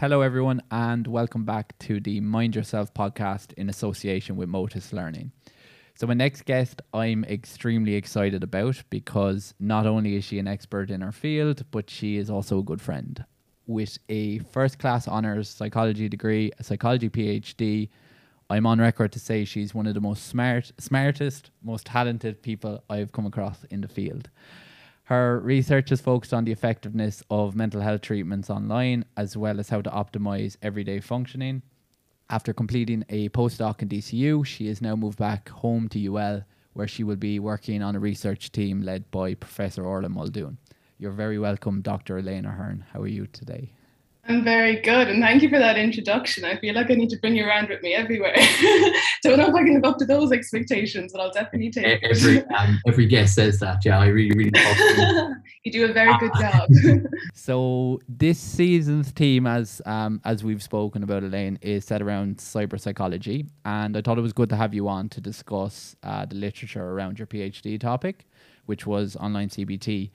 Hello, everyone, and welcome back to the Mind Yourself podcast in association with Motus Learning. So, my next guest I'm extremely excited about because not only is she an expert in her field, but she is also a good friend. With a first class honours psychology degree, a psychology PhD, I'm on record to say she's one of the most smart, smartest, most talented people I've come across in the field. Her research is focused on the effectiveness of mental health treatments online, as well as how to optimize everyday functioning. After completing a postdoc in DCU, she has now moved back home to UL, where she will be working on a research team led by Professor Orla Muldoon. You're very welcome, Dr. Elayne Ahern. How are you today? I'm very good, and thank you for that introduction. I feel like I need to bring you around with me everywhere. Don't know if I can live up to those expectations, but I'll definitely take every um, every guest says that. Yeah, I really really. you do a very good job. so this season's theme, as um, as we've spoken about, Elayne, is set around cyber psychology, and I thought it was good to have you on to discuss uh, the literature around your PhD topic, which was online CBT.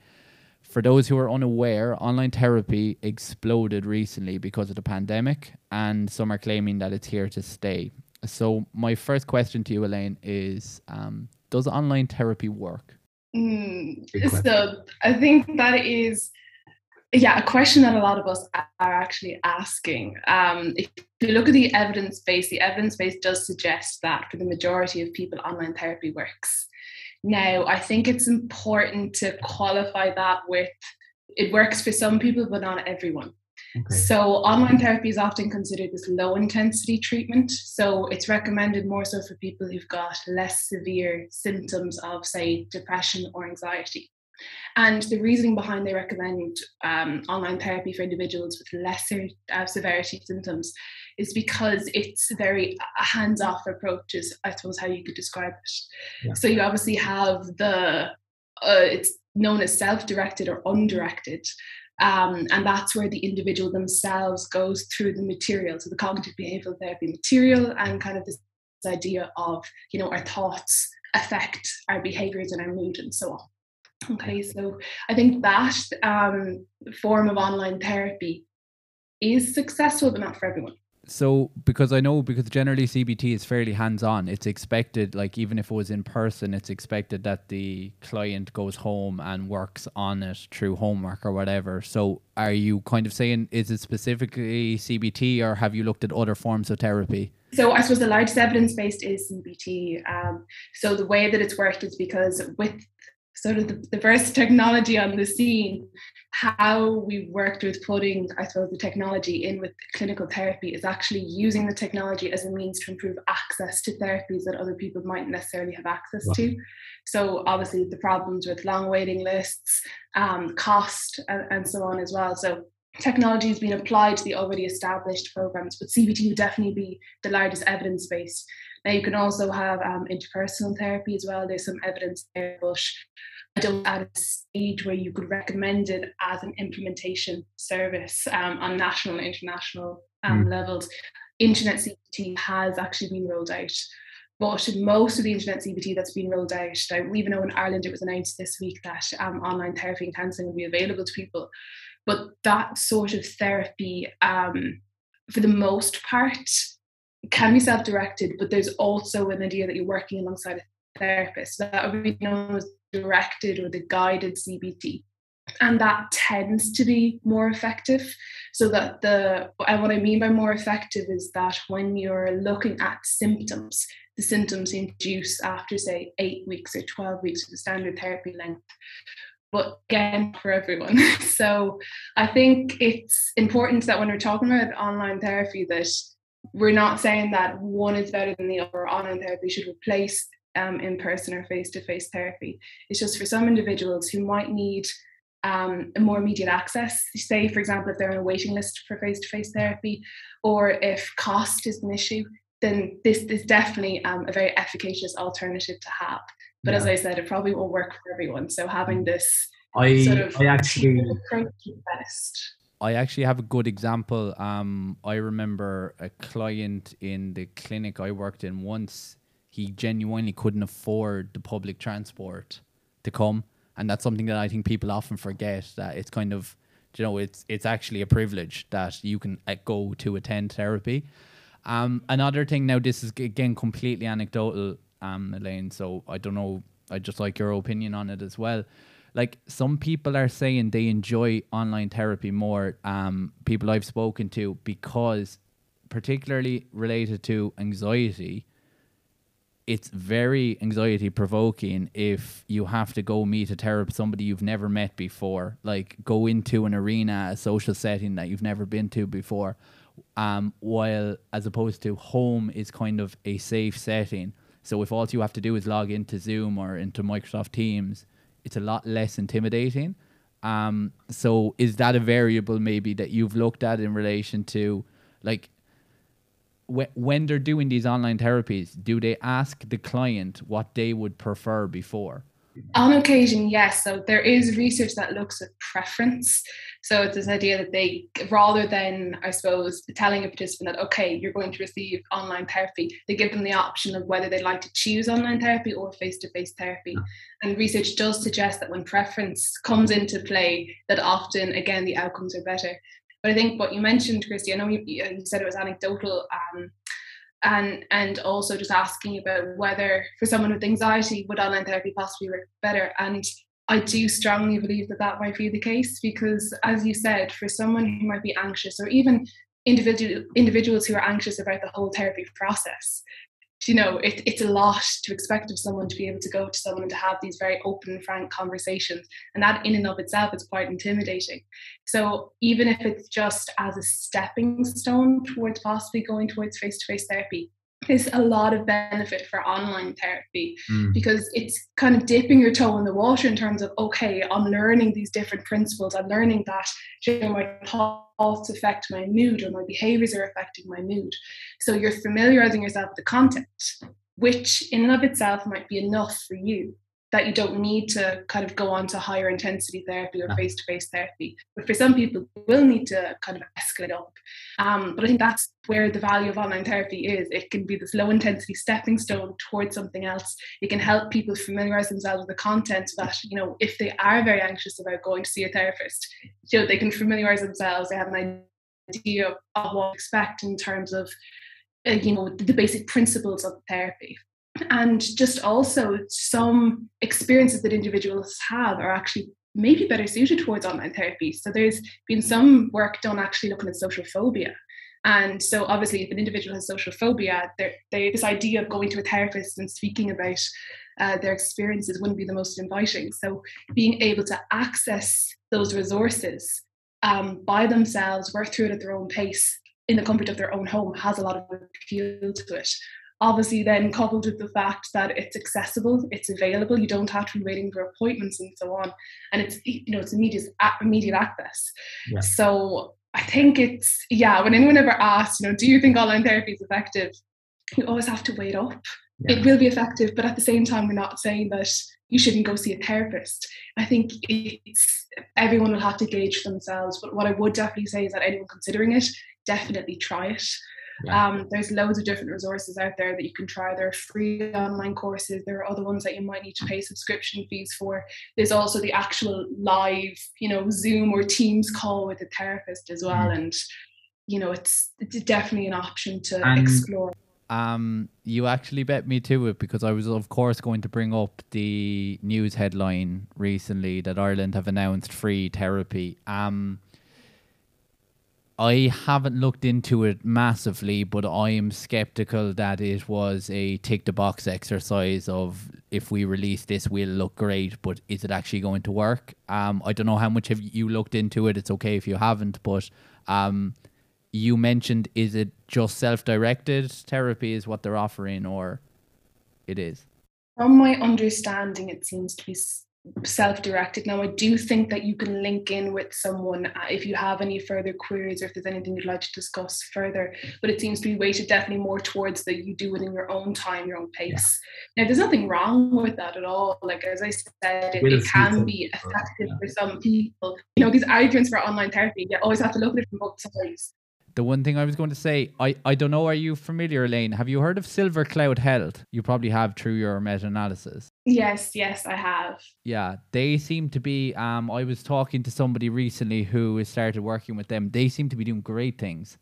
For those who are unaware, online therapy exploded recently because of the pandemic, and some are claiming that it's here to stay. So, my first question to you, Elayne, is um, Does online therapy work? Mm, so, I think that is yeah, a question that a lot of us are actually asking. Um, if you look at the evidence base, the evidence base does suggest that for the majority of people, online therapy works. Now, I think it's important to qualify that with it works for some people, but not everyone. Okay. So, online therapy is often considered this low intensity treatment. So, it's recommended more so for people who've got less severe symptoms of, say, depression or anxiety. And the reasoning behind they recommend um, online therapy for individuals with lesser uh, severity symptoms is because it's very hands off approach, is I suppose how you could describe it. Yeah. So you obviously have the, uh, it's known as self directed or undirected. Um, and that's where the individual themselves goes through the material, so the cognitive behavioral therapy material, and kind of this idea of, you know, our thoughts affect our behaviors and our mood and so on. Okay, so I think that um, form of online therapy is successful, but not for everyone. So, because I know, because generally CBT is fairly hands on, it's expected, like even if it was in person, it's expected that the client goes home and works on it through homework or whatever. So, are you kind of saying, is it specifically CBT or have you looked at other forms of therapy? So, I suppose the largest evidence based is CBT. Um, so, the way that it's worked is because with sort of the, the first technology on the scene, how we worked with putting, I suppose, the technology in with clinical therapy is actually using the technology as a means to improve access to therapies that other people might necessarily have access wow. to. So obviously the problems with long waiting lists, um, cost, and, and so on as well. So technology has been applied to the already established programs, but CBT would definitely be the largest evidence base. Now you can also have um, interpersonal therapy as well. There's some evidence there, but I don't at a stage where you could recommend it as an implementation service um, on national and international um, mm. levels. Internet CBT has actually been rolled out. But most of the internet CBT that's been rolled out, I even know in Ireland it was announced this week that um, online therapy and counselling will be available to people. But that sort of therapy, um, for the most part, can be self-directed, but there's also an idea that you're working alongside a therapist. That would be known as directed or the guided CBT. And that tends to be more effective. So that the and what I mean by more effective is that when you're looking at symptoms, the symptoms induce after say eight weeks or 12 weeks of the standard therapy length. But again, for everyone. so I think it's important that when we're talking about online therapy that we're not saying that one is better than the other. Online therapy should replace um, in person or face to face therapy. It's just for some individuals who might need um, a more immediate access. Say, for example, if they're on a waiting list for face to face therapy, or if cost is an issue, then this is definitely um, a very efficacious alternative to have. But yeah. as I said, it probably won't work for everyone. So having this I, sort of I actually best. I actually have a good example. Um, I remember a client in the clinic I worked in once he genuinely couldn't afford the public transport to come. And that's something that I think people often forget that it's kind of you know, it's it's actually a privilege that you can uh, go to attend therapy. Um, another thing now, this is again completely anecdotal, um, Elayne. So I don't know. I just like your opinion on it as well. Like some people are saying they enjoy online therapy more. Um, people I've spoken to because, particularly related to anxiety, it's very anxiety provoking if you have to go meet a therapist, somebody you've never met before, like go into an arena, a social setting that you've never been to before. Um, while as opposed to home is kind of a safe setting. So if all you have to do is log into Zoom or into Microsoft Teams, it's a lot less intimidating. Um, so is that a variable maybe that you've looked at in relation to like when they're doing these online therapies, do they ask the client what they would prefer before? On occasion, yes. So there is research that looks at preference. So it's this idea that they, rather than, I suppose, telling a participant that, okay, you're going to receive online therapy, they give them the option of whether they'd like to choose online therapy or face to face therapy. And research does suggest that when preference comes into play, that often, again, the outcomes are better. But I think what you mentioned, Christy, I know you, you said it was anecdotal, um, and and also just asking about whether for someone with anxiety would online therapy possibly work better. And I do strongly believe that that might be the case because, as you said, for someone who might be anxious or even individual individuals who are anxious about the whole therapy process, you know, it, it's a lot to expect of someone to be able to go to someone and to have these very open frank conversations. And that in and of itself is quite intimidating. So even if it's just as a stepping stone towards possibly going towards face-to-face therapy, is a lot of benefit for online therapy mm. because it's kind of dipping your toe in the water in terms of okay i'm learning these different principles. I'm learning that you know, my thoughts affect my mood or my behaviors are affecting my mood. So you're familiarizing yourself with the content which in and of itself might be enough for you that you don't need to kind of go on to higher intensity therapy or face to face therapy. But for some people, you will need to kind of escalate up. Um, but I think that's where the value of online therapy is. It can be this low intensity stepping stone towards something else. It can help people familiarize themselves with the content so that, you know, if they are very anxious about going to see a therapist, you know, they can familiarize themselves, they have an idea of what to expect in terms of uh, you know the basic principles of therapy and just also some experiences that individuals have are actually maybe better suited towards online therapy. So there's been some work done actually looking at social phobia. And so obviously if an individual has social phobia, they this idea of going to a therapist and speaking about uh, their experiences wouldn't be the most inviting. So being able to access those resources um, by themselves, work through it at their own pace in the comfort of their own home has a lot of appeal to it obviously then coupled with the fact that it's accessible it's available you don't have to be waiting for appointments and so on. And it's you know it's immediate immediate access. Yeah. so i think it's yeah when anyone ever asks you know do you think online therapy is effective? You always have to wait up. Yeah. it will be effective but at the same time we're not saying that you shouldn't go see a therapist. I think it's everyone will have to gauge for themselves but what i would definitely say is that anyone considering it definitely try it yeah. Um, there's loads of different resources out there that you can try. There are free online courses. There are other ones that you might need to pay subscription fees for. There's also the actual live, you know, Zoom or Teams call with a therapist as well. Mm. And you know, it's it's definitely an option to and, explore. Um, you actually bet me to it because I was, of course, going to bring up the news headline recently that Ireland have announced free therapy. Um, I haven't looked into it massively, but I am skeptical that it was a tick the box exercise of if we release this, we'll look great, but is it actually going to work? Um, I don't know how much have you looked into it. It's okay if you haven't, but um, you mentioned is it just self directed therapy is what they're offering, or it is? From my understanding, it seems to be self-directed. Now i do think that you can link in with someone uh, if you have any further queries or if there's anything you'd like to discuss further but it seems to be weighted definitely more towards that you do it in your own time your own pace. Yeah. now there's nothing wrong with that at all. Like as i said it, it can be effective yeah. for some people. You know these arguments for online therapy you always have to look at it from both sides The one thing I was going to say, I, I don't know, are you familiar, Elayne? Have you heard of Silver Cloud Health? You probably have through your meta analysis. Yes, yes, I have. Yeah, they seem to be. Um, I was talking to somebody recently who has started working with them. They seem to be doing great things.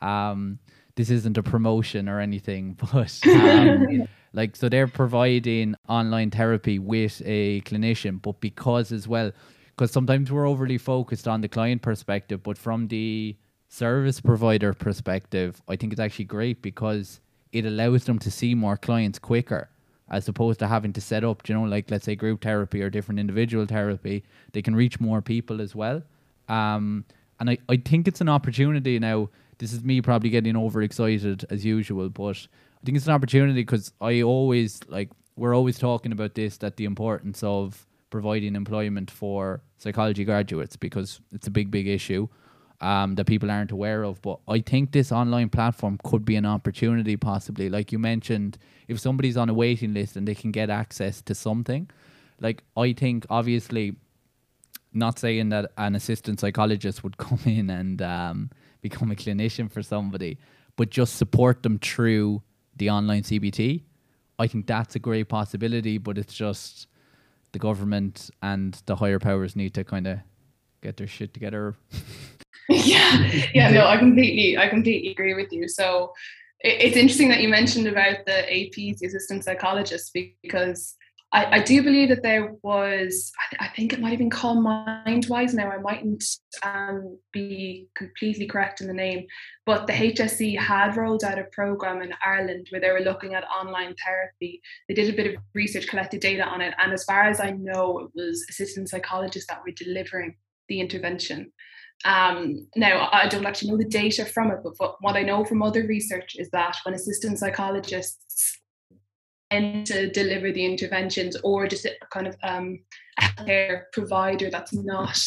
Um, this isn't a promotion or anything, but um, like, so they're providing online therapy with a clinician, but because as well, because sometimes we're overly focused on the client perspective, but from the service provider perspective, I think it's actually great because it allows them to see more clients quicker as opposed to having to set up, you know, like let's say group therapy or different individual therapy. They can reach more people as well. Um, and I, I think it's an opportunity now. This is me probably getting overexcited as usual, but I think it's an opportunity because I always like we're always talking about this that the importance of providing employment for psychology graduates because it's a big, big issue um, that people aren't aware of. But I think this online platform could be an opportunity, possibly. Like you mentioned, if somebody's on a waiting list and they can get access to something, like I think obviously, not saying that an assistant psychologist would come in and um, become a clinician for somebody, but just support them through the online CBT. I think that's a great possibility, but it's just the government and the higher powers need to kind of get their shit together yeah no i completely i completely agree with you. So it's interesting that you mentioned about the aps the assistant psychologists, because I, I do believe that there was I, I think it might have been called mindwise. Now i mightn't um, be completely correct in the name but the hse had rolled out a program in ireland where they were looking at online therapy. They did a bit of research collected data on it and as far as i know it was assistant psychologists that were delivering the intervention um, now, I don't actually know the data from it, but what I know from other research is that when assistant psychologists tend to deliver the interventions or just a kind of um, a healthcare provider that's not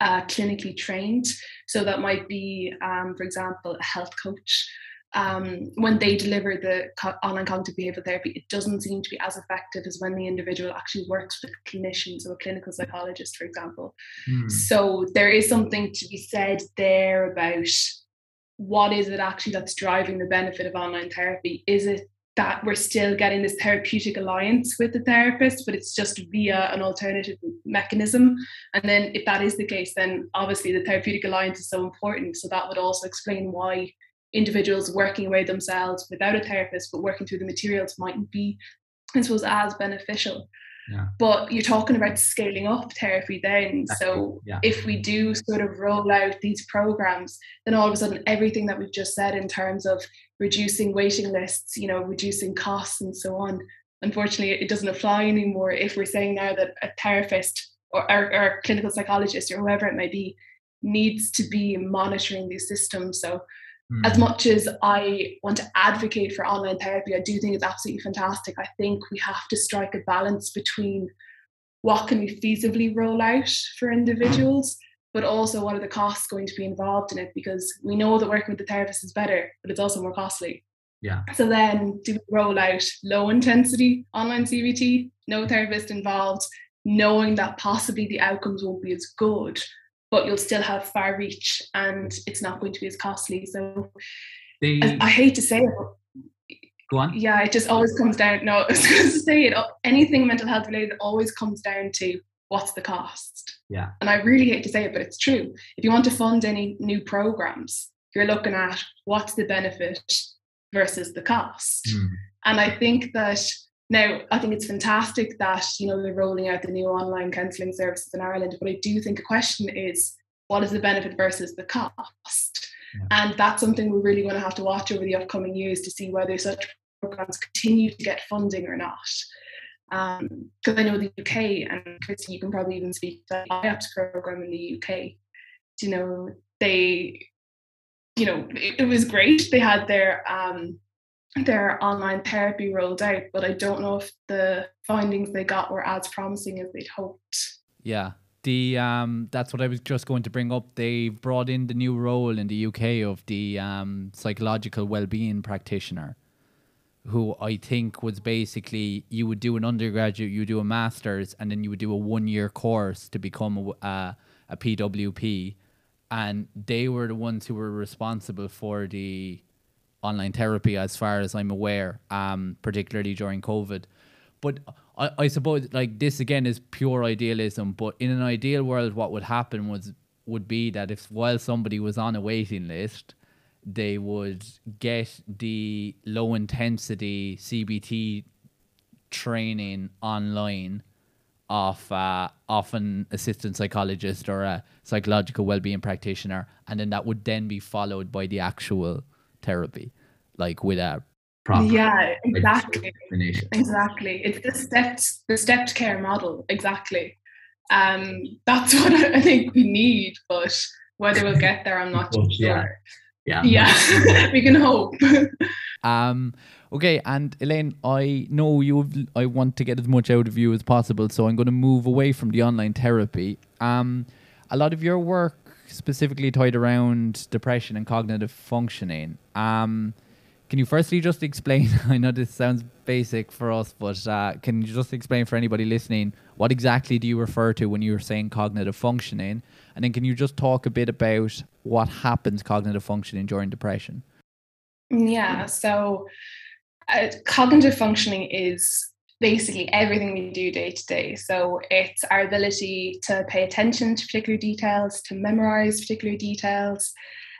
uh, clinically trained, so that might be, um, for example, a health coach um, when they deliver the co- online cognitive behavioral therapy, it doesn't seem to be as effective as when the individual actually works with clinicians or a clinical psychologist, for example. Mm. So there is something to be said there about what is it actually that's driving the benefit of online therapy? Is it that we're still getting this therapeutic alliance with the therapist, but it's just via an alternative mechanism. And then, if that is the case, then obviously the therapeutic alliance is so important. So that would also explain why individuals working away themselves without a therapist, but working through the materials mightn't be, I suppose, as beneficial. Yeah. But you're talking about scaling up therapy then. Exactly. So yeah. if we do sort of roll out these programs, then all of a sudden everything that we've just said in terms of reducing waiting lists, you know, reducing costs and so on, unfortunately it doesn't apply anymore if we're saying now that a therapist or, or, or a clinical psychologist or whoever it may be needs to be monitoring these systems. So Mm. As much as I want to advocate for online therapy, I do think it's absolutely fantastic. I think we have to strike a balance between what can we feasibly roll out for individuals, but also what are the costs going to be involved in it? Because we know that working with the therapist is better, but it's also more costly. Yeah. So then do we roll out low intensity online CBT, no therapist involved, knowing that possibly the outcomes won't be as good, but you'll still have far reach and it's not going to be as costly. So the, I, I, hate to say it, go on. Yeah, it just always comes down. No, I was going to say it. Anything mental health related always comes down to what's the cost. Yeah. And I really hate to say it, but it's true. If you want to fund any new programs, you're looking at what's the benefit versus the cost. Mm. And I think that now, I think it's fantastic that you know they're rolling out the new online counselling services in Ireland, but I do think a question is what is the benefit versus the cost? Yeah. And that's something we're really going to have to watch over the upcoming years to see whether such programs continue to get funding or not. Because um, I know the UK, and Christy, you can probably even speak to the IAPT program in the UK. You know, they, you know, it, it was great. They had their um, their online therapy rolled out, but I don't know if the findings they got were as promising as they'd hoped. Yeah. The um that's what I was just going to bring up. They brought in the new role in the UK of the um psychological well-being practitioner who I think was basically you would do an undergraduate, you do a master's, and then you would do a one year course to become a, a, a PWP. and they were the ones who were responsible for the online therapy, as far as I'm aware, um, particularly during COVID. But I, I suppose like this again is pure idealism. But in an ideal world, what would happen was would be that if while somebody was on a waiting list, they would get the low intensity CBT training online of uh, of an assistant psychologist or a psychological well-being practitioner and then that would then be followed by the actual therapy like without a proper yeah exactly. exactly. It's the stepped the stepped care model. Exactly. Um that's what i think we need but whether we'll get there i'm not sure. Yeah. Yeah. Yeah we can hope. Um Okay, and Elayne, I know you. I want to get as much out of you as possible, so I'm going to move away from the online therapy. Um, a lot of your work specifically tied around depression and cognitive functioning. Um, can you firstly just explain? I know this sounds basic for us, but uh, can you just explain for anybody listening what exactly do you refer to when you're saying cognitive functioning? And then can you just talk a bit about what happens cognitive functioning during depression? Yeah, so uh, cognitive functioning is basically everything we do day to day. So it's our ability to pay attention to particular details, to memorize particular details.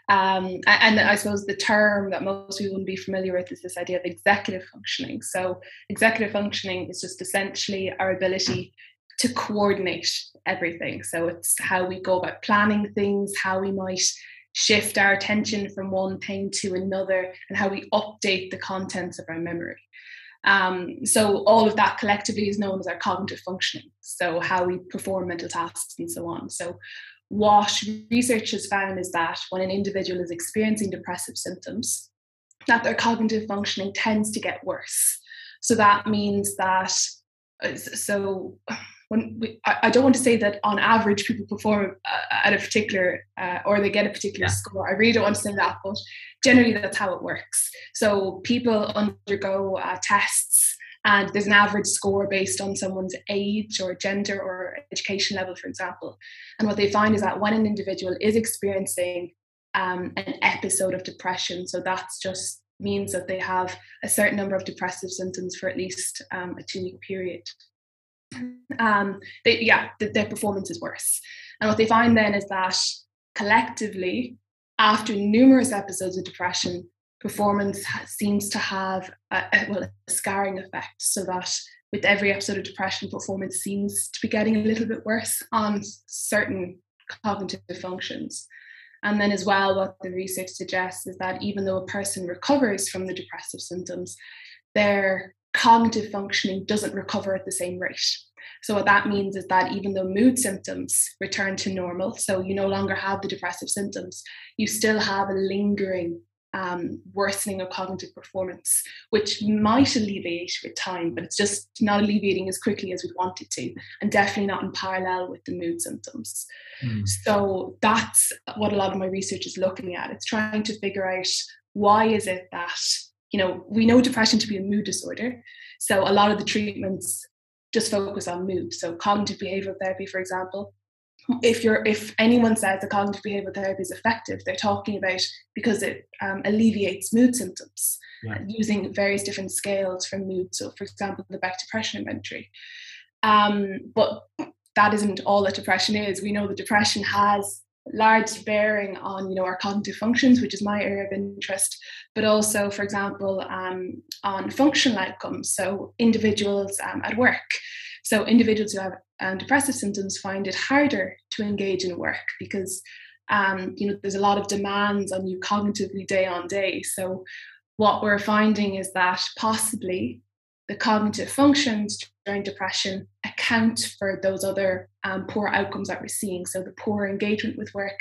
Um, and I suppose the term that most people wouldn't be familiar with is this idea of executive functioning. So, executive functioning is just essentially our ability to coordinate everything. So, it's how we go about planning things, how we might shift our attention from one thing to another and how we update the contents of our memory. Um, so all of that collectively is known as our cognitive functioning. So how we perform mental tasks and so on. So what research has found is that when an individual is experiencing depressive symptoms, that their cognitive functioning tends to get worse. So that means that uh, so when we, I, I, don't want to say that on average people perform uh, at a particular uh, or they get a particular yeah. score. I really don't want to say that, but generally that's how it works. So people undergo uh, tests and there's an average score based on someone's age or gender or education level, for example. And what they find is that when an individual is experiencing um, an episode of depression, so that's just means that they have a certain number of depressive symptoms for at least um, a two week period um, they, yeah, the, their performance is worse. And what they find then is that collectively, after numerous episodes of depression, performance seems to have a, a, well, a scarring effect. So that with every episode of depression, performance seems to be getting a little bit worse on certain cognitive functions. And then, as well, what the research suggests is that even though a person recovers from the depressive symptoms, their cognitive functioning doesn't recover at the same rate. So, what that means is that even though mood symptoms return to normal, so you no longer have the depressive symptoms, you still have a lingering um, worsening of cognitive performance, which might alleviate with time, but it's just not alleviating as quickly as we'd want it to, and definitely not in parallel with the mood symptoms. Mm. So that's what a lot of my research is looking at. It's trying to figure out why is it that you know, we know depression to be a mood disorder. So a lot of the treatments just focus on mood. So cognitive behavioral therapy, for example, if you're if anyone says that cognitive behavioral therapy is effective, they're talking about because it um, alleviates mood symptoms yeah. using various different scales for mood. So, for example, the Beck Depression Inventory. Um, but that isn't all that depression is. We know that depression has large bearing on you know our cognitive functions which is my area of interest but also for example um, on functional outcomes. So individuals um, at work. So individuals who have um, depressive symptoms find it harder to engage in work because um, you know there's a lot of demands on you cognitively day on day. So what we're finding is that possibly the cognitive functions during depression account for those other um, poor outcomes that we're seeing. So the poor engagement with work,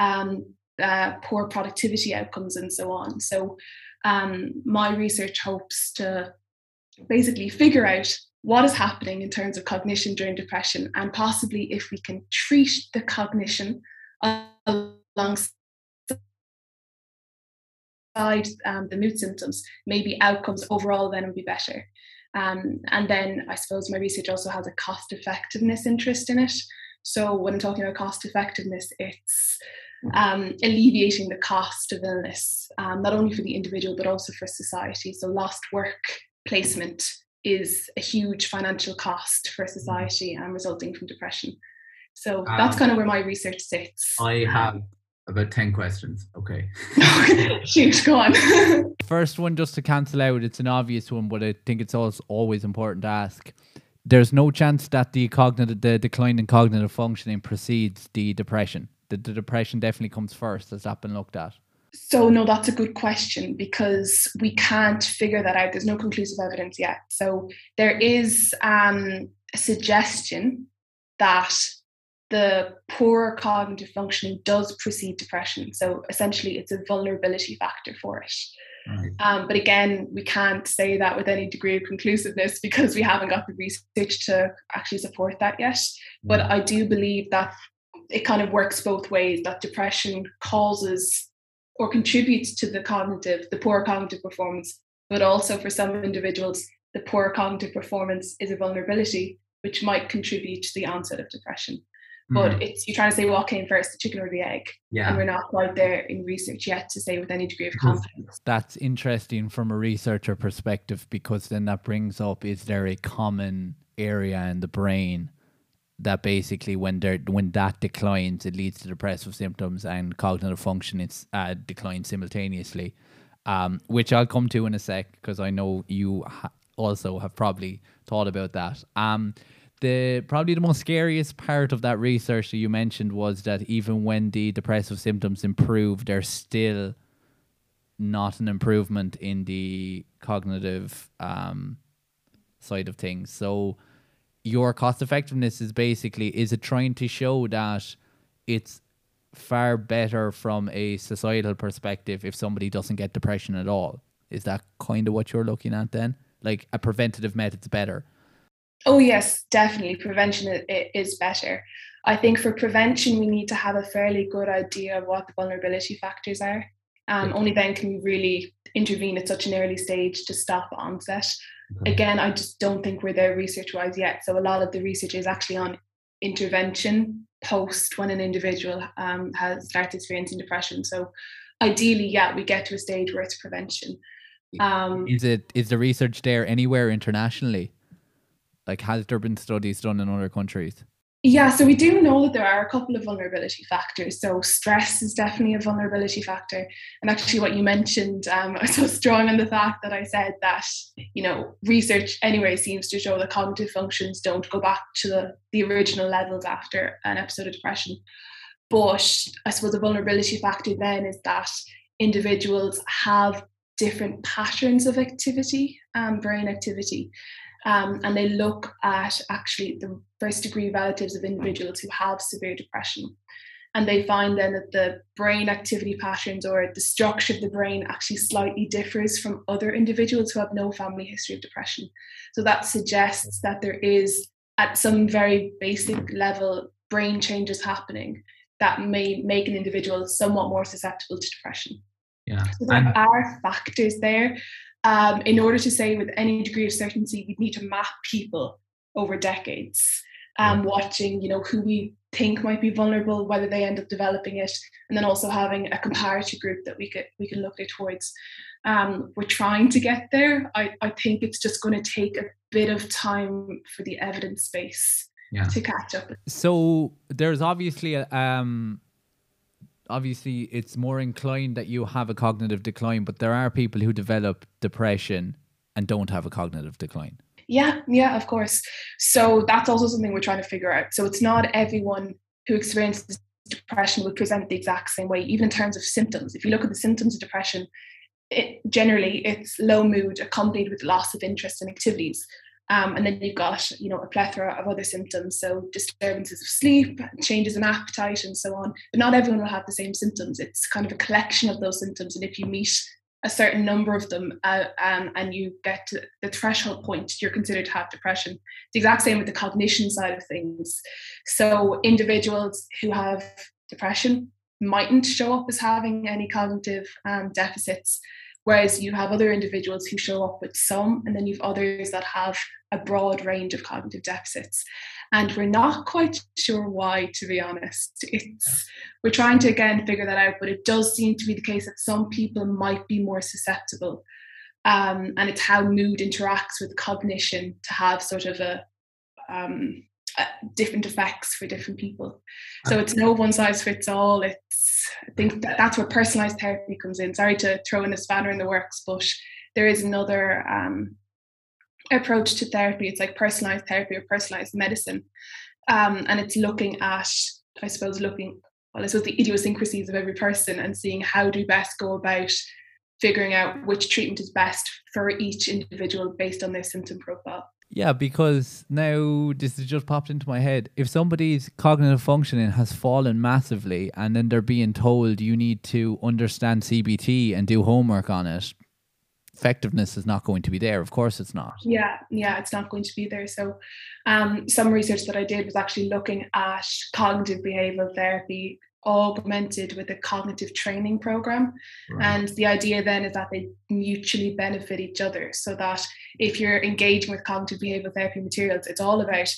um, uh, poor productivity outcomes, and so on. So um, my research hopes to basically figure out what is happening in terms of cognition during depression, and possibly if we can treat the cognition alongside um, the mood symptoms, maybe outcomes overall then would be better. Um, and then I suppose my research also has a cost effectiveness interest in it. So when I'm talking about cost effectiveness, it's um, alleviating the cost of illness, um, not only for the individual but also for society. So, lost work placement is a huge financial cost for society and resulting from depression. So, that's um, kind of where my research sits. I have about 10 questions. Okay. Shoot, go on. First one, just to cancel out, it's an obvious one, but I think it's also always important to ask. There's no chance that the cognitive, the decline in cognitive functioning precedes the depression. The, the depression definitely comes first. Has that been looked at? So, no, that's a good question because we can't figure that out. There's no conclusive evidence yet. So, there is um, a suggestion that the poor cognitive functioning does precede depression. So essentially, it's a vulnerability factor for it. Right. Um, but again, we can't say that with any degree of conclusiveness because we haven't got the research to actually support that yet. But I do believe that it kind of works both ways that depression causes or contributes to the cognitive, the poor cognitive performance, but also for some individuals, the poor cognitive performance is a vulnerability which might contribute to the onset of depression. But mm. it's you're trying to say what came first, the chicken or the egg. Yeah. And we're not quite there in research yet to say with any degree of confidence. That's interesting from a researcher perspective because then that brings up is there a common area in the brain that basically when there when that declines it leads to depressive symptoms and cognitive function it's uh, declines simultaneously um, which I'll come to in a sec because I know you ha- also have probably thought about that um, the probably the most scariest part of that research that you mentioned was that even when the depressive symptoms improve, there's still not an improvement in the cognitive um, side of things. So your cost effectiveness is basically is it trying to show that it's far better from a societal perspective if somebody doesn't get depression at all. Is that kind of what you're looking at then? Like a preventative method's better. Oh, yes, definitely. Prevention is better. I think for prevention, we need to have a fairly good idea of what the vulnerability factors are. Um, only then can we really intervene at such an early stage to stop onset. Again, I just don't think we're there research wise yet. So, a lot of the research is actually on intervention post when an individual um, has started experiencing depression. So, ideally, yeah, we get to a stage where it's prevention. Um, is it is the research there anywhere internationally? Like, has there been studies done in other countries? Yeah, so we do know that there are a couple of vulnerability factors. So stress is definitely a vulnerability factor. And actually, what you mentioned, um, I was so strong on the fact that I said that, you know, research anyway seems to show that cognitive functions don't go back to the, the original levels after an episode of depression. But I suppose the vulnerability factor then is that individuals have different patterns of activity, um, brain activity. Um, and they look at actually the first degree relatives of individuals who have severe depression. And they find then that the brain activity patterns or the structure of the brain actually slightly differs from other individuals who have no family history of depression. So that suggests that there is, at some very basic level, brain changes happening that may make an individual somewhat more susceptible to depression. Yeah. So there are factors there um, in order to say with any degree of certainty, we'd need to map people over decades, um, watching, you know, who we think might be vulnerable, whether they end up developing it, and then also having a comparator group that we could we can look at towards. Um, we're trying to get there. I, I think it's just going to take a bit of time for the evidence base yeah. to catch up. So there's obviously a, um, obviously it's more inclined that you have a cognitive decline, but there are people who develop depression and don't have a cognitive decline. Yeah, yeah, of course. So that's also something we're trying to figure out. So it's not everyone who experiences depression will present the exact same way, even in terms of symptoms. If you look at the symptoms of depression, it, generally it's low mood accompanied with loss of interest in activities. Um, and then you've got, you know, a plethora of other symptoms, so disturbances of sleep, changes in appetite, and so on. But not everyone will have the same symptoms. It's kind of a collection of those symptoms, and if you meet a certain number of them uh, um, and you get to the threshold point, you're considered to have depression. The exact same with the cognition side of things. So individuals who have depression mightn't show up as having any cognitive um, deficits, Whereas you have other individuals who show up with some, and then you've others that have a broad range of cognitive deficits. And we're not quite sure why, to be honest. It's we're trying to again figure that out, but it does seem to be the case that some people might be more susceptible. Um, and it's how mood interacts with cognition to have sort of a um, different effects for different people. So it's no one size fits all. It's I think that that's where personalized therapy comes in. Sorry to throw in a spanner in the works, but there is another um, approach to therapy. It's like personalized therapy or personalized medicine, um, and it's looking at, I suppose, looking well, I suppose the idiosyncrasies of every person and seeing how do best go about figuring out which treatment is best for each individual based on their symptom profile. Yeah, because now this has just popped into my head. If somebody's cognitive functioning has fallen massively and then they're being told you need to understand CBT and do homework on it, effectiveness is not going to be there. Of course, it's not. Yeah, yeah, it's not going to be there. So, um, some research that I did was actually looking at cognitive behavioral therapy augmented with a cognitive training program. Right. And the idea then is that they mutually benefit each other so that if you're engaging with cognitive behavioral therapy materials, it's all about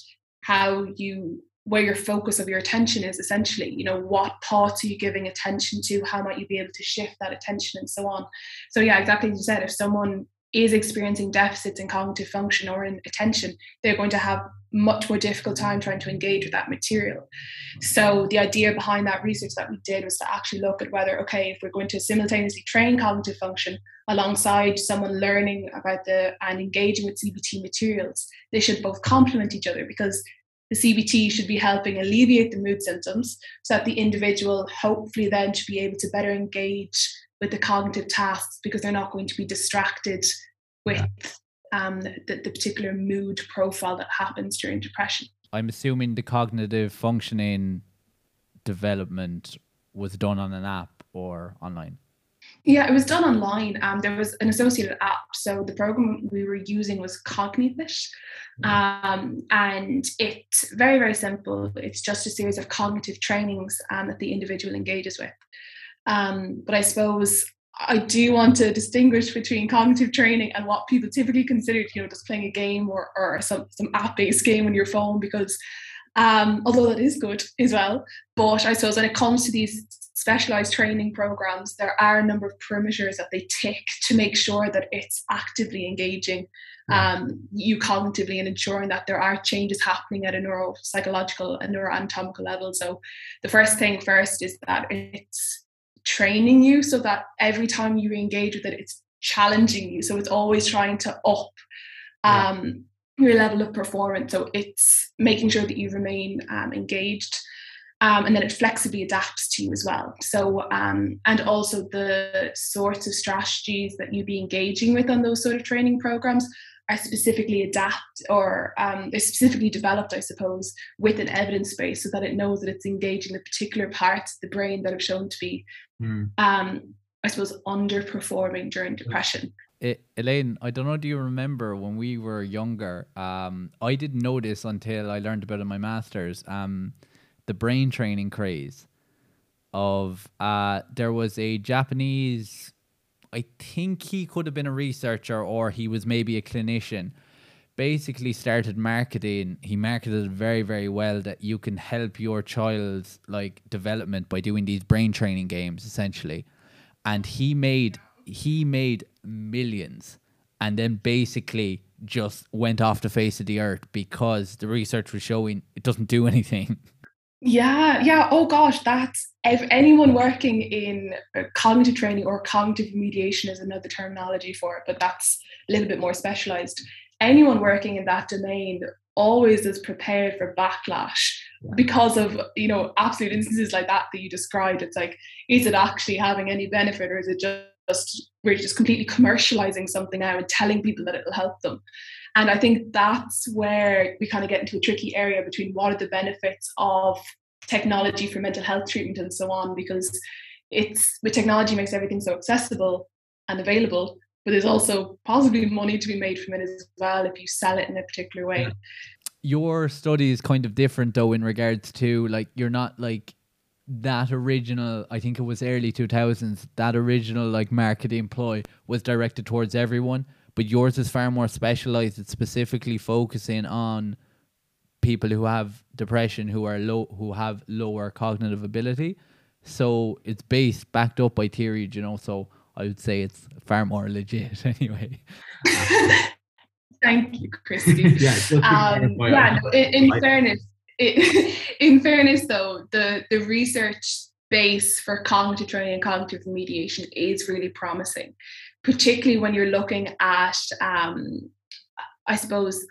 how you where your focus of your attention is essentially you know what thoughts are you giving attention to how might you be able to shift that attention and so on so yeah exactly as you said if someone is experiencing deficits in cognitive function or in attention, they're going to have much more difficult time trying to engage with that material. So the idea behind that research that we did was to actually look at whether, okay, if we're going to simultaneously train cognitive function alongside someone learning about the and engaging with CBT materials, they should both complement each other because the CBT should be helping alleviate the mood symptoms so that the individual hopefully then should be able to better engage with the cognitive tasks because they're not going to be distracted with um, the, the particular mood profile that happens during depression. I'm assuming the cognitive functioning development was done on an app or online. Yeah, it was done online. Um, there was an associated app. So the program we were using was Cognifit. Mm. Um, and it's very, very simple. It's just a series of cognitive trainings um, that the individual engages with. Um, but I suppose I do want to distinguish between cognitive training and what people typically consider, you know, just playing a game or, or some, some app-based game on your phone because um, although that is good as well. But I suppose when it comes to these specialized training programs, there are a number of parameters that they tick to make sure that it's actively engaging um, you cognitively and ensuring that there are changes happening at a neuropsychological and neuroanatomical level. So the first thing first is that it's training you so that every time you engage with it, it's challenging you. So it's always trying to up um, your level of performance. So it's making sure that you remain um, engaged. Um, and then it flexibly adapts to you as well. So, um, and also the sorts of strategies that you be engaging with on those sort of training programs are specifically adapt or um, they're specifically developed, I suppose, with an evidence base so that it knows that it's engaging the particular parts of the brain that have shown to be, mm. um, I suppose, underperforming during depression. It, Elayne, I don't know. Do you remember when we were younger? Um, I didn't know this until I learned about it in my masters. Um, the brain training craze of uh, there was a Japanese I think he could have been a researcher or he was maybe a clinician. Basically, started marketing. He marketed very, very well that you can help your child's like development by doing these brain training games, essentially. And he made he made millions, and then basically just went off the face of the earth because the research was showing it doesn't do anything. Yeah, yeah. Oh gosh, that's if anyone working in uh, cognitive training or cognitive remediation is another terminology for it, but that's a little bit more specialized. Anyone working in that domain always is prepared for backlash because of you know absolute instances like that that you described. It's like, is it actually having any benefit, or is it just we're just completely commercializing something now and telling people that it'll help them? And I think that's where we kind of get into a tricky area between what are the benefits of technology for mental health treatment and so on, because it's with technology makes everything so accessible and available, but there's also possibly money to be made from it as well if you sell it in a particular way. Your study is kind of different though in regards to like you're not like that original i think it was early 2000s that original like marketing ploy was directed towards everyone but yours is far more specialized. It's specifically focusing on people who have depression who are low who have lower cognitive ability. So it's based backed up by theory you know so i would say it's far more legit anyway. Thank you christy. Yeah, um, yeah no, in, in fairness it, in fairness though the the research base for cognitive training and cognitive remediation is really promising particularly when you're looking at um, i suppose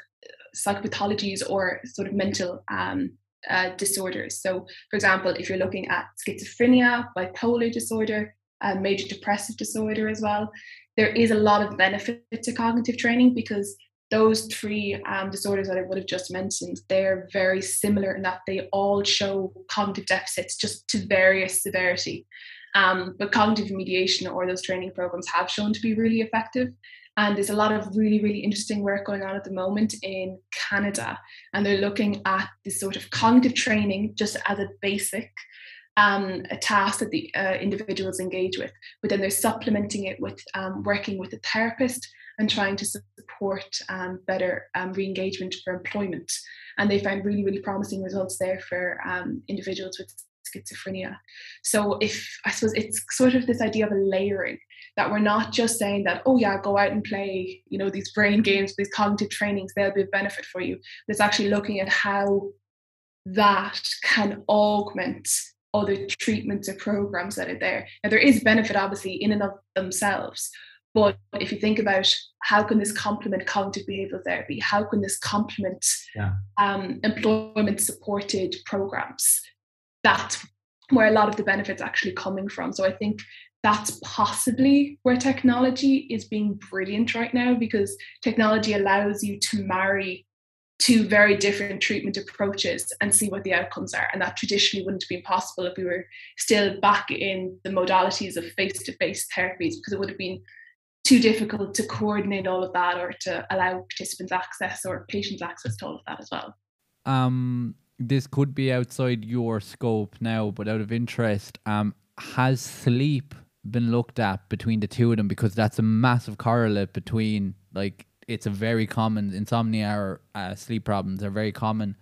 psychopathologies or sort of mental um, uh, disorders so for example if you're looking at schizophrenia bipolar disorder uh, major depressive disorder as well there is a lot of benefit to cognitive training because those three um, disorders that I would have just mentioned, they're very similar in that they all show cognitive deficits, just to various severity. Um, but cognitive remediation or those training programs have shown to be really effective. And there's a lot of really, really interesting work going on at the moment in Canada. And they're looking at this sort of cognitive training just as a basic um, a task that the uh, individuals engage with, but then they're supplementing it with um, working with a therapist and trying to support um, better um, re-engagement for employment. And they found really, really promising results there for um, individuals with schizophrenia. So if I suppose it's sort of this idea of a layering that we're not just saying that, oh yeah, go out and play, you know, these brain games, these cognitive trainings, they'll be a benefit for you. But it's actually looking at how that can augment other treatments or programs that are there. Now there is benefit obviously in and of themselves, but if you think about how can this complement cognitive behavioral therapy, how can this complement Yeah. um, employment supported programs, that's where a lot of the benefits actually coming from. So I think that's possibly where technology is being brilliant right now because technology allows you to marry two very different treatment approaches and see what the outcomes are. And that traditionally wouldn't have been possible if we were still back in the modalities of face to face therapies because it would have been too difficult to coordinate all of that or to allow participants access or patients access to all of that as well. um this could be outside your scope now but out of interest um has sleep been looked at between the two of them? Because that's a massive correlate between like it's a very common insomnia or uh, sleep problems are very common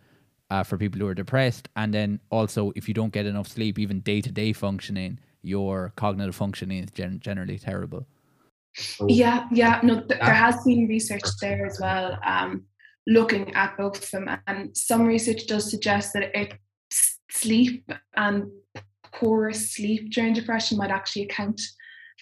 uh, for people who are depressed. And then also if you don't get enough sleep even day-to-day functioning your cognitive functioning is gen- generally terrible. Yeah, yeah, no, th- there has been research there as well, um, looking at both of them, and some research does suggest that it sleep and poor sleep during depression might actually account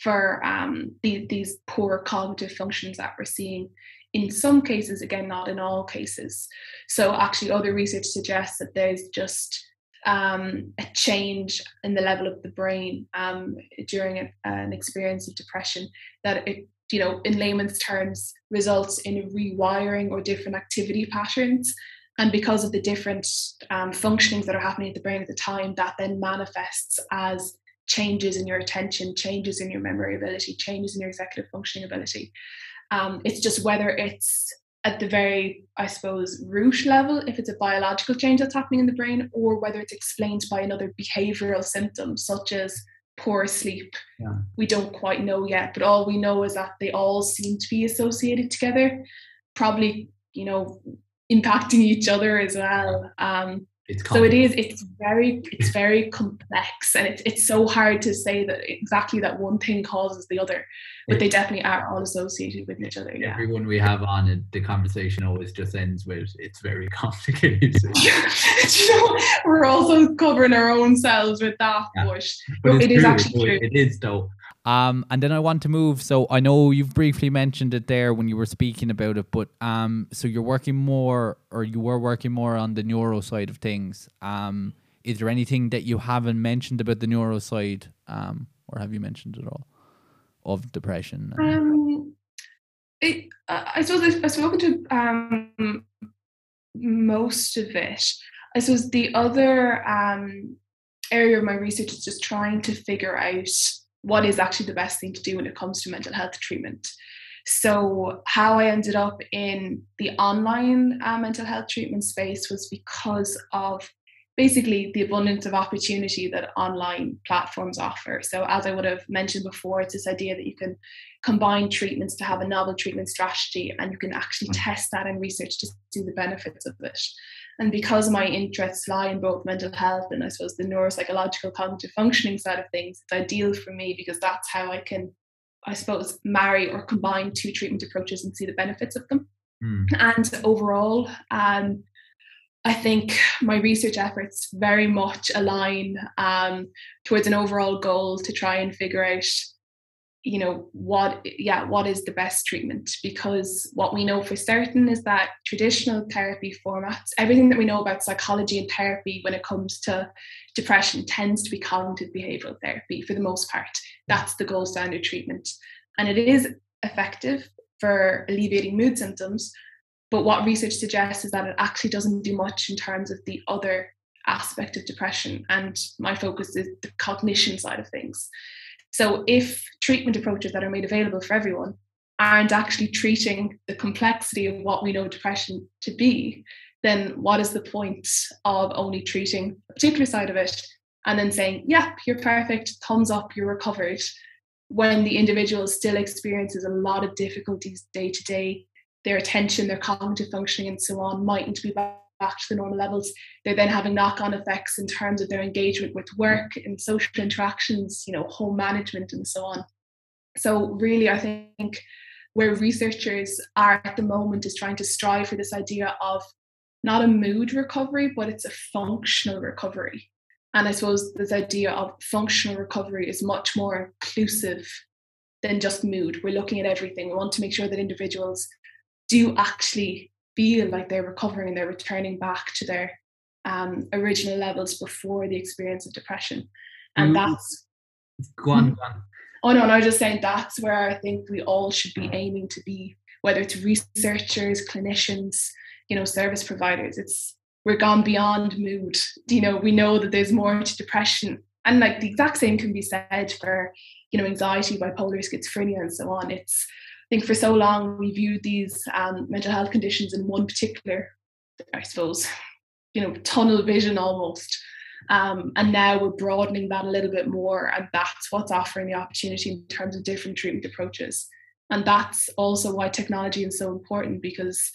for um, the, these poor cognitive functions that we're seeing. In some cases, again, not in all cases. So, actually, other research suggests that there's just um, a change in the level of the brain um, during a, an experience of depression that it you know in layman's terms results in a rewiring or different activity patterns. And because of the different um, functionings that are happening at the brain at the time that then manifests as changes in your attention changes in your memory ability changes in your executive functioning ability. Um, it's just whether it's at the very i suppose root level if it's a biological change that's happening in the brain or whether it's explained by another behavioral symptom such as poor sleep Yeah. we don't quite know yet but all we know is that they all seem to be associated together probably you know impacting each other as well um, it's so it is it's very it's very complex and it's, it's so hard to say that exactly that one thing causes the other but they definitely are all associated with each other yeah Everyone we have on it, the conversation always just ends with it's very complicated. you know, we're also covering our own selves with that Yeah. but but it is actually true. It is though. Um, and then I want to move. So I know you've briefly mentioned it there when you were speaking about it, but um, so you're working more, or you were working more on the neuro side of things. Um, is there anything that you haven't mentioned about the neuro side, um, or have you mentioned it all of depression? Um, it, I suppose I've spoken to um, most of it. I suppose the other um, area of my research is just trying to figure out what is actually the best thing to do when it comes to mental health treatment. So, how I ended up in the online uh, mental health treatment space was because of basically the abundance of opportunity that online platforms offer. So, as I would have mentioned before, it's this idea that you can combine treatments to have a novel treatment strategy and you can actually mm. test that in research to see the benefits of it. And because my interests lie in both mental health and I suppose the neuropsychological cognitive functioning side of things, it's ideal for me because that's how I can, I suppose, marry or combine two treatment approaches and see the benefits of them. Mm. And overall, um, I think my research efforts very much align um, towards an overall goal to try and figure out, you know, what yeah, what is the best treatment? Because what we know for certain is that traditional therapy formats, everything that we know about psychology and therapy when it comes to depression tends to be cognitive behavioral therapy for the most part. That's the gold standard treatment. And it is effective for alleviating mood symptoms, but what research suggests is that it actually doesn't do much in terms of the other aspect of depression. And my focus is the cognition side of things. So if treatment approaches that are made available for everyone aren't actually treating the complexity of what we know depression to be, then what is the point of only treating a particular side of it and then saying, yep, you're perfect, thumbs up, you're recovered, when the individual still experiences a lot of difficulties day to day their attention, their cognitive functioning, and so on mightn't be back, back to the normal levels. They're then having knock-on effects in terms of their engagement with work and social interactions, you know, home management and so on. So really, I think where researchers are at the moment is trying to strive for this idea of not a mood recovery, but it's a functional recovery. And I suppose this idea of functional recovery is much more inclusive than just mood. We're looking at everything. We want to make sure that individuals do actually feel like they're recovering and they're returning back to their um, original levels before the experience of depression. And mm. that's go on, go on. Oh no, and I was just saying that's where I think we all should be aiming to be, whether it's researchers, clinicians, you know, service providers. It's we're gone beyond mood. You know, we know that there's more to depression. And like the exact same can be said for, you know, anxiety, bipolar schizophrenia, and so on. It's think for so long we viewed these um, mental health conditions in one particular, I suppose, you know, tunnel vision almost. Um, and now we're broadening that a little bit more, and that's what's offering the opportunity in terms of different treatment approaches. And that's also why technology is so important because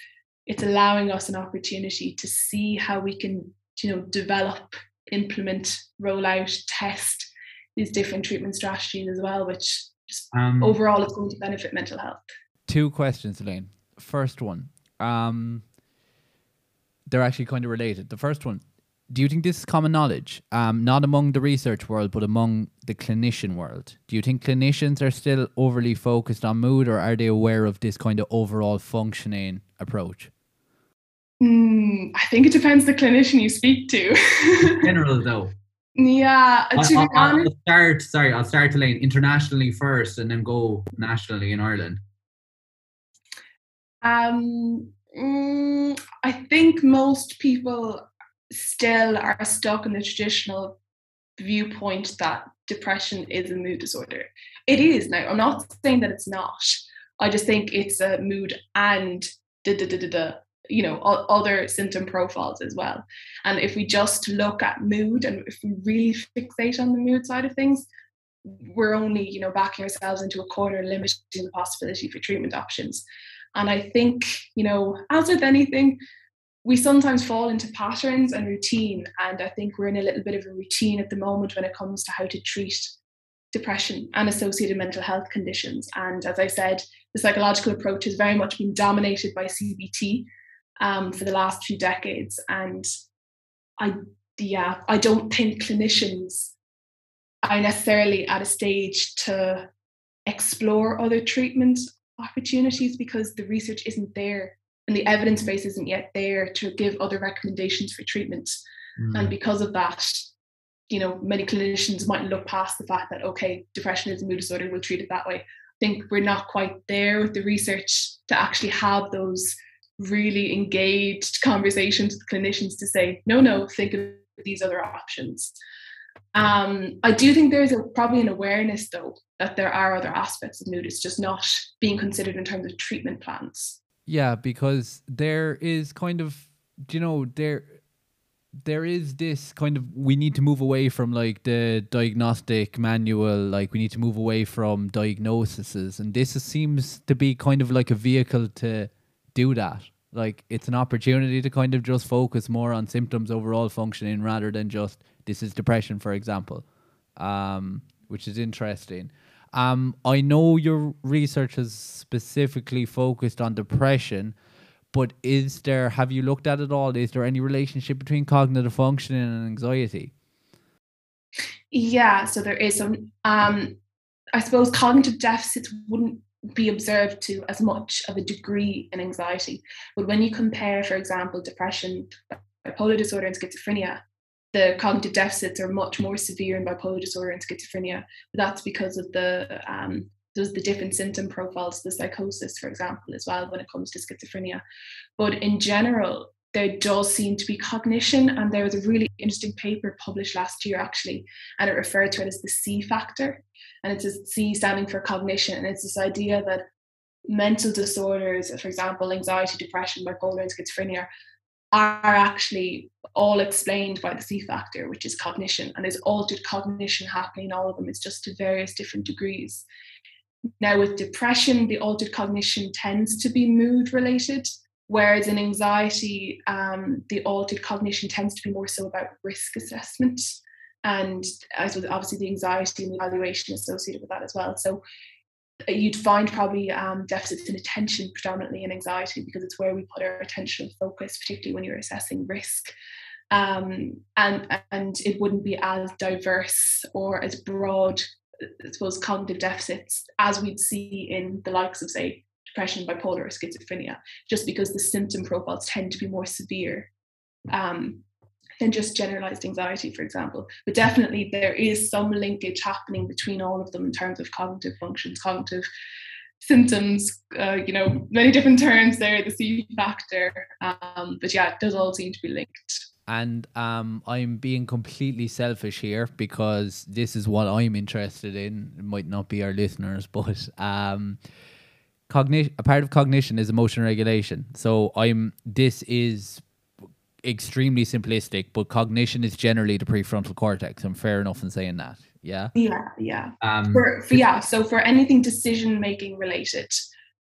it's allowing us an opportunity to see how we can, you know, develop, implement, roll out, test these different treatment strategies as well, which um, overall it's going to benefit mental health. Two questions, Elayne. First one, um, they're actually kind of related. The first one, do you think this is common knowledge? Um, not among the research world, but among the clinician world. Do you think clinicians are still overly focused on mood, or are they aware of this kind of overall functioning approach? Mm, I think it depends the clinician you speak to. general, though. Yeah, to I'll, I'll, honest, I'll start. Sorry, I'll start to lane internationally first, and then go nationally in Ireland. Um, mm, I think most people still are stuck in the traditional viewpoint that depression is a mood disorder. It is now. I'm not saying that it's not. I just think it's a mood and da da da da da you know other symptom profiles as well. And if we just look at mood and if we really fixate on the mood side of things we're only you know backing ourselves into a corner limiting the possibility for treatment options. And i think you know as with anything we sometimes fall into patterns and routine. And i think we're in a little bit of a routine at the moment when it comes to how to treat depression and associated mental health conditions. And as i said the psychological approach has very much been dominated by cbt um, for the last few decades. And I, yeah, I don't think clinicians are necessarily at a stage to explore other treatment opportunities because the research isn't there and the evidence base isn't yet there to give other recommendations for treatment. Mm. And because of that, you know, many clinicians might look past the fact that, okay, depression is a mood disorder, we'll treat it that way. I think we're not quite there with the research to actually have those really engaged conversations with clinicians to say, no, no, think of these other options. Um, I do think there's a, probably an awareness, though, that there are other aspects of mood. It's just not being considered in terms of treatment plans. Yeah, because there is kind of, you know, there there is this kind of we need to move away from like the diagnostic manual like we need to move away from diagnoses and this seems to be kind of like a vehicle to do that. Like it's an opportunity to kind of just focus more on symptoms overall functioning rather than just this is depression for example um, which is interesting. Um, i know your research has specifically focused on depression but is there have you looked at it all? Is there any relationship between cognitive functioning and anxiety? Yeah so there is. Some um i suppose cognitive deficits wouldn't be observed to as much of a degree in anxiety but when you compare for example depression bipolar disorder and schizophrenia the cognitive deficits are much more severe in bipolar disorder and schizophrenia but that's because of the um, does the different symptom profiles, the psychosis, for example, as well, when it comes to schizophrenia. But in general, there does seem to be cognition, and there was a really interesting paper published last year, actually, and it referred to it as the C factor, and it's a C standing for cognition, and it's this idea that mental disorders, for example, anxiety, depression, bipolar, and schizophrenia, are actually all explained by the C factor, which is cognition, and there's altered cognition happening in all of them. It's just to various different degrees. Now, with depression, the altered cognition tends to be mood related, whereas in anxiety, um, the altered cognition tends to be more so about risk assessment. And I suppose obviously the anxiety and the evaluation associated with that as well. So uh, you'd find probably um, deficits in attention predominantly in anxiety because it's where we put our attention and focus, particularly when you're assessing risk. Um, and and it wouldn't be as diverse or as broad I suppose, cognitive deficits as we'd see in the likes of, say, depression, bipolar, or schizophrenia, just because the symptom profiles tend to be more severe um, than just generalized anxiety, for example. But definitely there is some linkage happening between all of them in terms of cognitive functions, cognitive symptoms, uh, you know, many different terms there, the C factor. Um, but yeah, it does all seem to be linked and um, I'm being completely selfish here because this is what I'm interested in. It might not be our listeners, but um, cognition. A part of cognition is emotion regulation. So I'm. This is extremely simplistic, but cognition is generally the prefrontal cortex. I'm fair enough in saying that. Yeah. Yeah. Yeah. Um, for, for yeah. So for anything decision making related,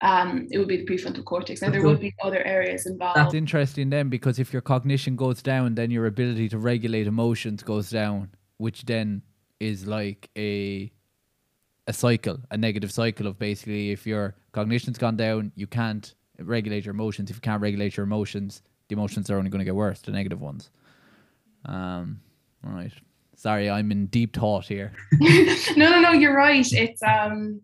um, it would be the prefrontal cortex. Now there would be other areas involved. That's interesting then, because if your cognition goes down, then your ability to regulate emotions goes down, which then is like a a cycle, a negative cycle of basically if your cognition's gone down, you can't regulate your emotions. If you can't regulate your emotions, the emotions are only going to get worse, the negative ones. Um, all right. Sorry, I'm in deep thought here. no, no, no, you're right. It's um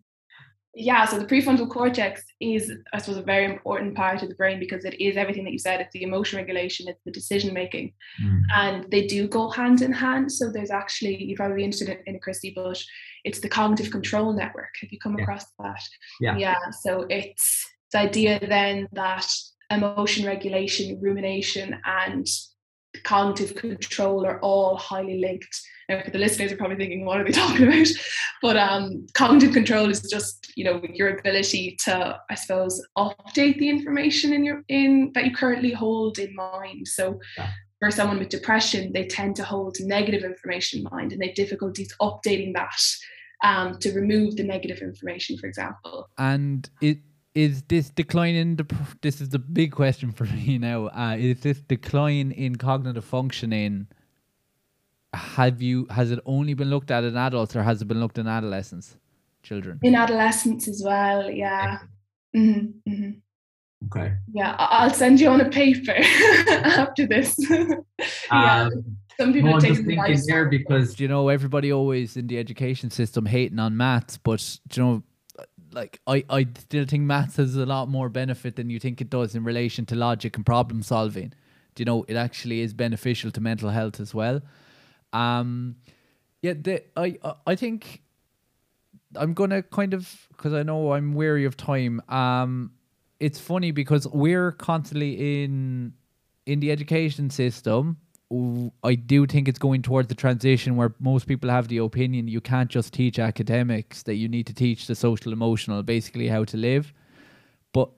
yeah, so the prefrontal cortex is, I suppose, a very important part of the brain because it is everything that you said. It's the emotion regulation, it's the decision making, mm. and they do go hand in hand. So there's actually you're probably interested in, in Christy, but it's the cognitive control network. Have you come yeah. across that? Yeah. Yeah. So it's the idea then that emotion regulation, rumination, and cognitive control are all highly linked now, for the listeners are probably thinking, what are they talking about? But um, cognitive control is just, you know, your ability to, I suppose, update the information in your in that you currently hold in mind. So yeah. for someone with depression, they tend to hold negative information in mind and they have difficulties updating that um, to remove the negative information, for example. And it is this decline in the this is the big question for me now. Uh, is this decline in cognitive functioning have you has it only been looked at in adults or has it been looked in adolescents children in adolescents as well yeah mm-hmm, mm-hmm. okay yeah i'll send you on a paper after this yeah um, some people no, just thinking here because you know everybody always in the education system hating on maths but you know like I, I still think maths has a lot more benefit than you think it does in relation to logic and problem solving. Do you know it actually is beneficial to mental health as well? Um, yeah, the, I I think I'm gonna kind of because I know I'm weary of time. Um, it's funny because we're constantly in in the education system. I do think it's going towards the transition where most people have the opinion you can't just teach academics that you need to teach the social emotional, basically how to live. But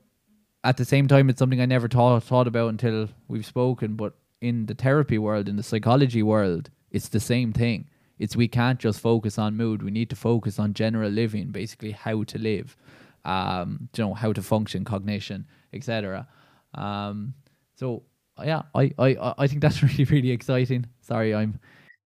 at the same time, it's something I never thought thought about until we've spoken. But in the therapy world, in the psychology world, it's the same thing. It's we can't just focus on mood. We need to focus on general living, basically how to live, um, you know, how to function, cognition, etc. Um, so yeah, I, I I think that's really really exciting. Sorry, I'm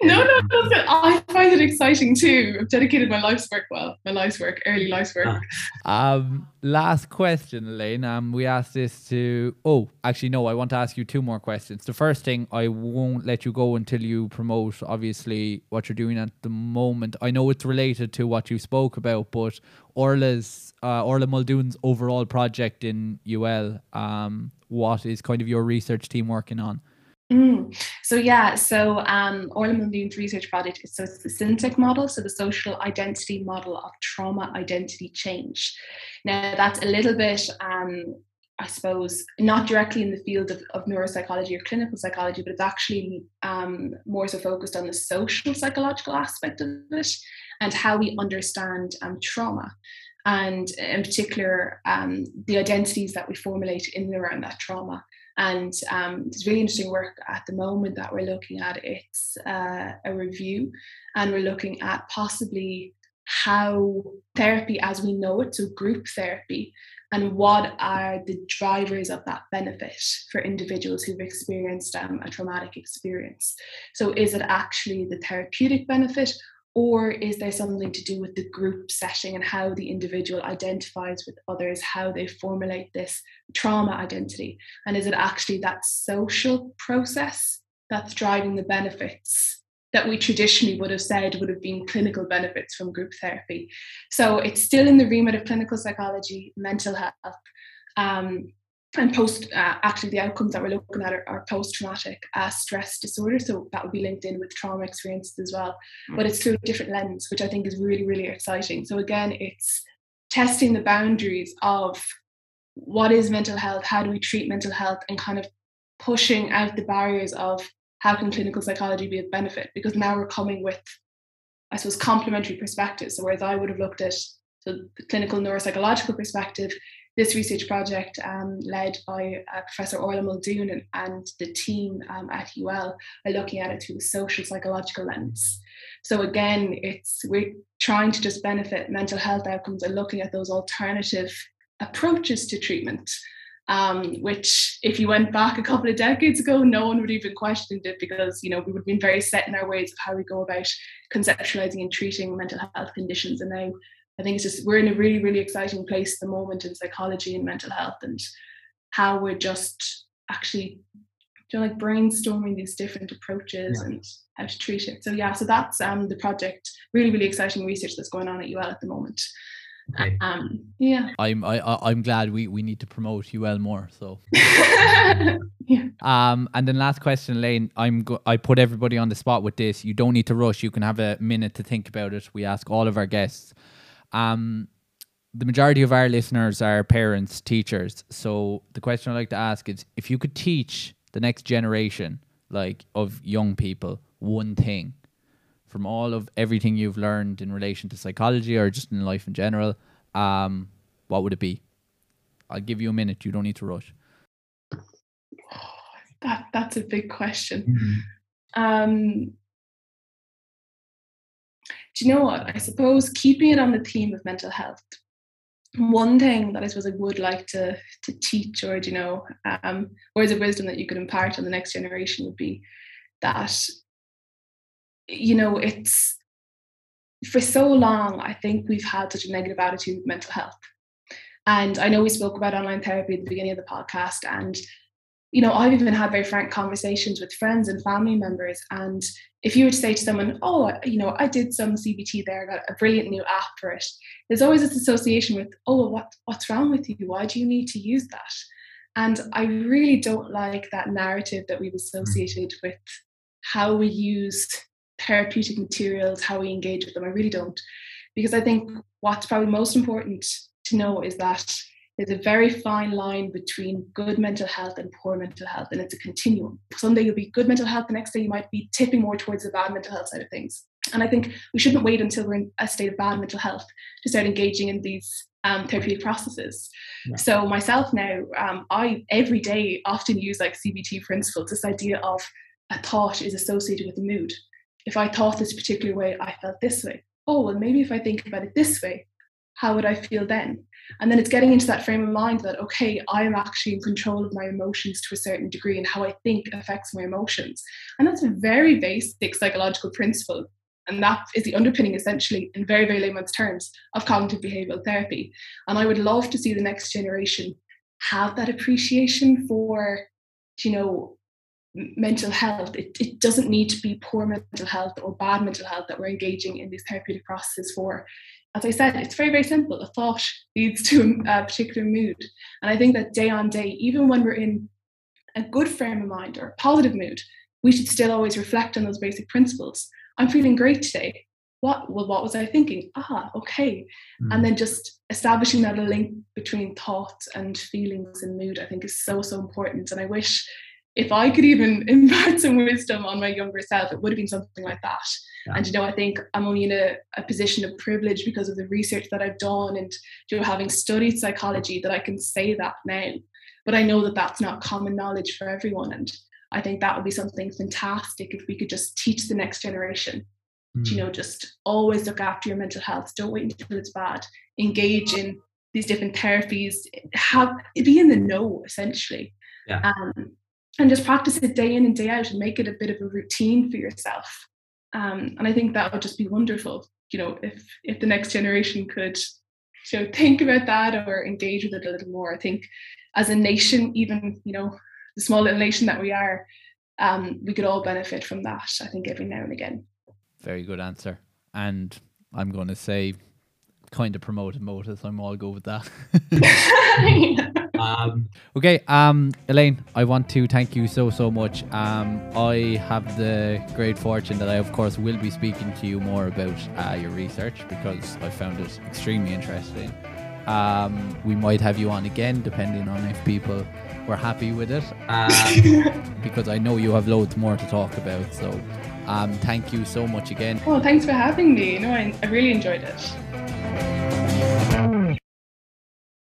no, no, no. I find it exciting too. I've dedicated my life's work, well, my life's work, early life's work. Ah. Um, last question, Elayne. Um, we asked this to. Oh, actually, no. I want to ask you two more questions. The first thing, I won't let you go until you promote, obviously, what you're doing at the moment. I know it's related to what you spoke about, but Orla's, uh, Orla Muldoon's overall project in UL. Um, what is kind of your research team working on? Mm. So yeah, so um, Orla Muldoon's research project is so it's the SIMTIC model, so the social identity model of trauma identity change. Now that's a little bit, um, I suppose, not directly in the field of, of neuropsychology or clinical psychology, but it's actually um, more so focused on the social psychological aspect of it and how we understand um, trauma and in particular um, the identities that we formulate in and around that trauma and um, there's really interesting work at the moment that we're looking at. It's uh, a review, and we're looking at possibly how therapy as we know it, so group therapy, and what are the drivers of that benefit for individuals who've experienced um, a traumatic experience. So, is it actually the therapeutic benefit, or is there something to do with the group setting and how the individual identifies with others, how they formulate this trauma identity? And is it actually that social process that's driving the benefits that we traditionally would have said would have been clinical benefits from group therapy? So it's still in the remit of clinical psychology, mental health. Um, and post uh, actually the outcomes that we're looking at are, are post-traumatic uh, stress disorder. So that would be linked in with trauma experiences as well mm. but it's through a different lens which i think is really really exciting. So again it's testing the boundaries of what is mental health how do we treat mental health and kind of pushing out the barriers of how can clinical psychology be of benefit because now we're coming with i suppose complementary perspectives. So whereas i would have looked at the clinical neuropsychological perspective this research project um, led by uh, Professor Orla Muldoon and, and the team um, at UL are looking at it through a social psychological lens. So again, it's we're trying to just benefit mental health outcomes and looking at those alternative approaches to treatment. Um, which, if you went back a couple of decades ago, no one would even questioned it because you know we would have been very set in our ways of how we go about conceptualizing and treating mental health conditions, and now I think it's just we're in a really, really exciting place at the moment in psychology and mental health and how we're just actually you know, like brainstorming these different approaches yeah. and how to treat it. So yeah, so that's um the project. Really, really exciting research that's going on at UL at the moment. Okay. Um, yeah. I'm I I'm glad we we need to promote UL more. So. yeah. Um, and then last question, Lane. I'm go- I put everybody on the spot with this. You don't need to rush. You can have a minute to think about it. We ask all of our guests. Um, the majority of our listeners are parents, teachers. So the question I'd like to ask is if you could teach the next generation, like of young people, one thing from all of everything you've learned in relation to psychology or just in life in general, um, what would it be? I'll give you a minute. You don't need to rush. That that's a big question. Mm-hmm. Um, you know what? I suppose keeping it on the theme of mental health. One thing that I suppose I would like to to teach, or you know, um, words of wisdom that you could impart on the next generation would be that, you know, it's for so long. I think we've had such a negative attitude with mental health, and I know we spoke about online therapy at the beginning of the podcast, and you know, I've even had very frank conversations with friends and family members. And if you were to say to someone, oh, you know, I did some CBT there, I got a brilliant new app for it, there's always this association with, oh, what, what's wrong with you? Why do you need to use that? And I really don't like that narrative that we've associated with how we use therapeutic materials, how we engage with them. I really don't. Because I think what's probably most important to know is that there's a very fine line between good mental health and poor mental health, and it's a continuum. Someday you'll be good mental health, the next day you might be tipping more towards the bad mental health side of things. And I think we shouldn't wait until we're in a state of bad mental health to start engaging in these um, therapeutic processes. Yeah. So myself now, um, I every day often use like CBT principles, this idea of a thought is associated with a mood. If I thought this particular way, I felt this way. Oh, well, maybe if I think about it this way, how would I feel then? And then it's getting into that frame of mind that, okay, I am actually in control of my emotions to a certain degree and how I think affects my emotions. And that's a very basic psychological principle. And that is the underpinning, essentially, in very, very layman's terms, of cognitive behavioral therapy. And I would love to see the next generation have that appreciation for, you know, mental health. It, it doesn't need to be poor mental health or bad mental health that we're engaging in these therapeutic processes for as I said, it's very, very simple. A thought leads to a, particular mood. And I think that day on day, even when we're in a good frame of mind or a positive mood, we should still always reflect on those basic principles. I'm feeling great today. What well, what was I thinking? Ah, okay. Mm. And then just establishing that link between thoughts and feelings and mood, I think is so, so important. And I wish if I could even impart some wisdom on my younger self, it would have been something like that. Yeah. And you know, I think I'm only in a, a, position of privilege because of the research that I've done and you know, having studied psychology that I can say that now. But I know that that's not common knowledge for everyone, and I think that would be something fantastic if we could just teach the next generation. Mm. You know, just always look after your mental health. Don't wait until it's bad. Engage in these different therapies. Have be in the know essentially. Yeah. Um, and just practice it day in and day out and make it a bit of a routine for yourself. Um, and I think that would just be wonderful. You know, if if the next generation could, you know, think about that or engage with it a little more. I think as a nation, even you know, the small little nation that we are, um, we could all benefit from that. I think every now and again. Very good answer. And I'm going to say, kind of promoted Motus. I'm all good with that. Um, okay, um, Elayne, I want to thank you so so much. Um, I have the great fortune that I, of course, will be speaking to you more about uh, your research because I found it extremely interesting. Um, we might have you on again, depending on if people were happy with it, um, because I know you have loads more to talk about. So, um, thank you so much again. Oh, thanks for having me. No, I, I really enjoyed it.